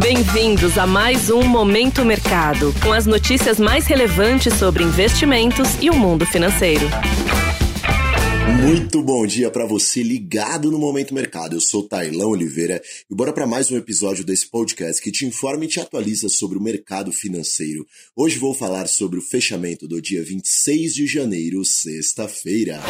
Bem-vindos a mais um Momento Mercado, com as notícias mais relevantes sobre investimentos e o mundo financeiro. Muito bom dia para você ligado no Momento Mercado. Eu sou Tailão Oliveira e bora para mais um episódio desse podcast que te informa e te atualiza sobre o mercado financeiro. Hoje vou falar sobre o fechamento do dia 26 de janeiro, sexta-feira.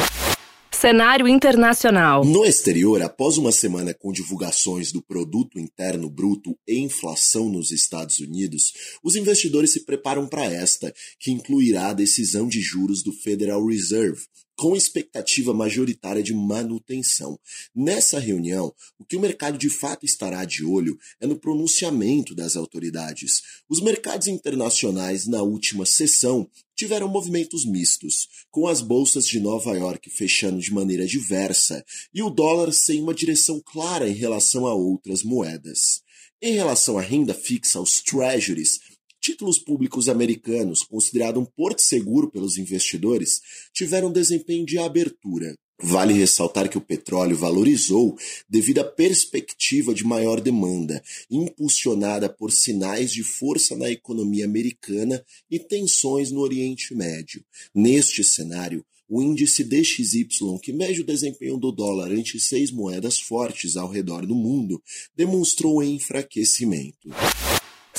Cenário internacional. No exterior, após uma semana com divulgações do produto interno bruto e inflação nos Estados Unidos, os investidores se preparam para esta, que incluirá a decisão de juros do Federal Reserve, com expectativa majoritária de manutenção. Nessa reunião, o que o mercado de fato estará de olho é no pronunciamento das autoridades. Os mercados internacionais, na última sessão, tiveram movimentos mistos, com as bolsas de Nova York fechando de maneira diversa e o dólar sem uma direção clara em relação a outras moedas. Em relação à renda fixa, os treasuries títulos públicos americanos, considerado um porto seguro pelos investidores, tiveram desempenho de abertura. Vale ressaltar que o petróleo valorizou devido à perspectiva de maior demanda, impulsionada por sinais de força na economia americana e tensões no Oriente Médio. Neste cenário, o índice DXY, que mede o desempenho do dólar ante seis moedas fortes ao redor do mundo, demonstrou enfraquecimento.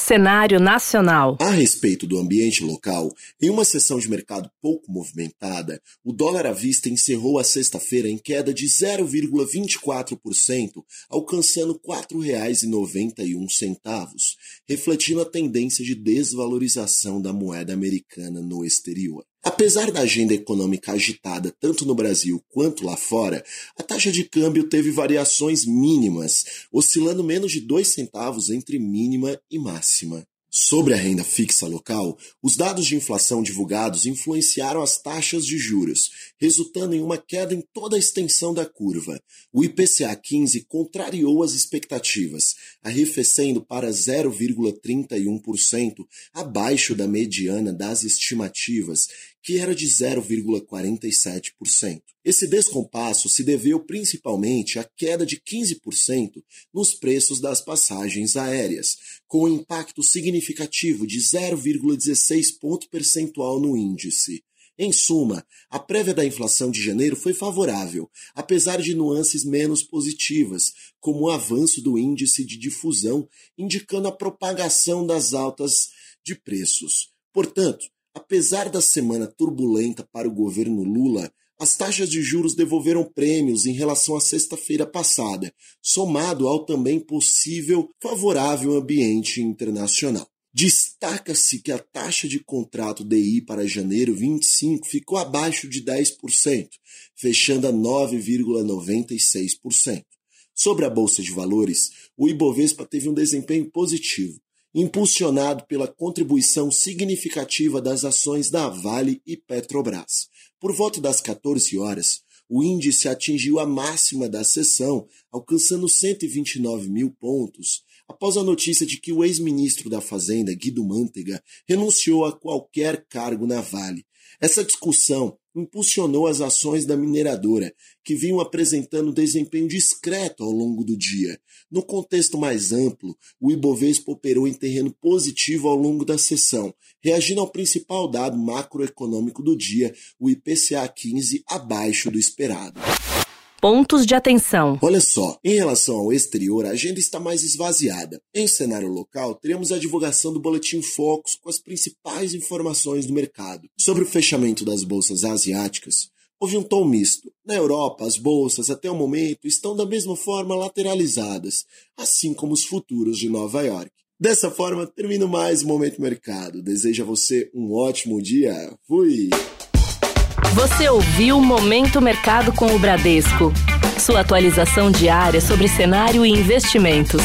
Cenário nacional. A respeito do ambiente local, em uma sessão de mercado pouco movimentada, o dólar à vista encerrou a sexta-feira em queda de 0,24%, alcançando R$ 4,91, refletindo a tendência de desvalorização da moeda americana no exterior. Apesar da agenda econômica agitada tanto no Brasil quanto lá fora, a taxa de câmbio teve variações mínimas, oscilando menos de dois centavos entre mínima e máxima. Sobre a renda fixa local, os dados de inflação divulgados influenciaram as taxas de juros, resultando em uma queda em toda a extensão da curva. O IPCA 15 contrariou as expectativas, arrefecendo para 0,31%, abaixo da mediana das estimativas, que era de 0,47%. Esse descompasso se deveu principalmente à queda de 15% nos preços das passagens aéreas, com um impacto significativo de 0,16 ponto percentual no índice. Em suma, a prévia da inflação de janeiro foi favorável, apesar de nuances menos positivas, como o avanço do índice de difusão, indicando a propagação das altas de preços. Portanto, apesar da semana turbulenta para o governo Lula, as taxas de juros devolveram prêmios em relação à sexta-feira passada, somado ao também possível favorável ambiente internacional. Destaca-se que a taxa de contrato DI para janeiro 25 ficou abaixo de 10%, fechando a 9,96%. Sobre a bolsa de valores, o Ibovespa teve um desempenho positivo, impulsionado pela contribuição significativa das ações da Vale e Petrobras. Por volta das 14 horas, o índice atingiu a máxima da sessão, alcançando 129 mil pontos, após a notícia de que o ex-ministro da Fazenda, Guido Mantega, renunciou a qualquer cargo na Vale. Essa discussão impulsionou as ações da mineradora, que vinham apresentando desempenho discreto ao longo do dia. No contexto mais amplo, o Ibovespa operou em terreno positivo ao longo da sessão, reagindo ao principal dado macroeconômico do dia, o IPCA 15, abaixo do esperado pontos de atenção. Olha só, em relação ao exterior, a agenda está mais esvaziada. Em cenário local, teremos a divulgação do Boletim Focus com as principais informações do mercado. Sobre o fechamento das bolsas asiáticas, houve um tom misto. Na Europa, as bolsas, até o momento, estão da mesma forma lateralizadas, assim como os futuros de Nova York. Dessa forma, termino mais um Momento Mercado. Desejo a você um ótimo dia. Fui! Você ouviu Momento Mercado com o Bradesco. Sua atualização diária sobre cenário e investimentos.